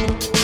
you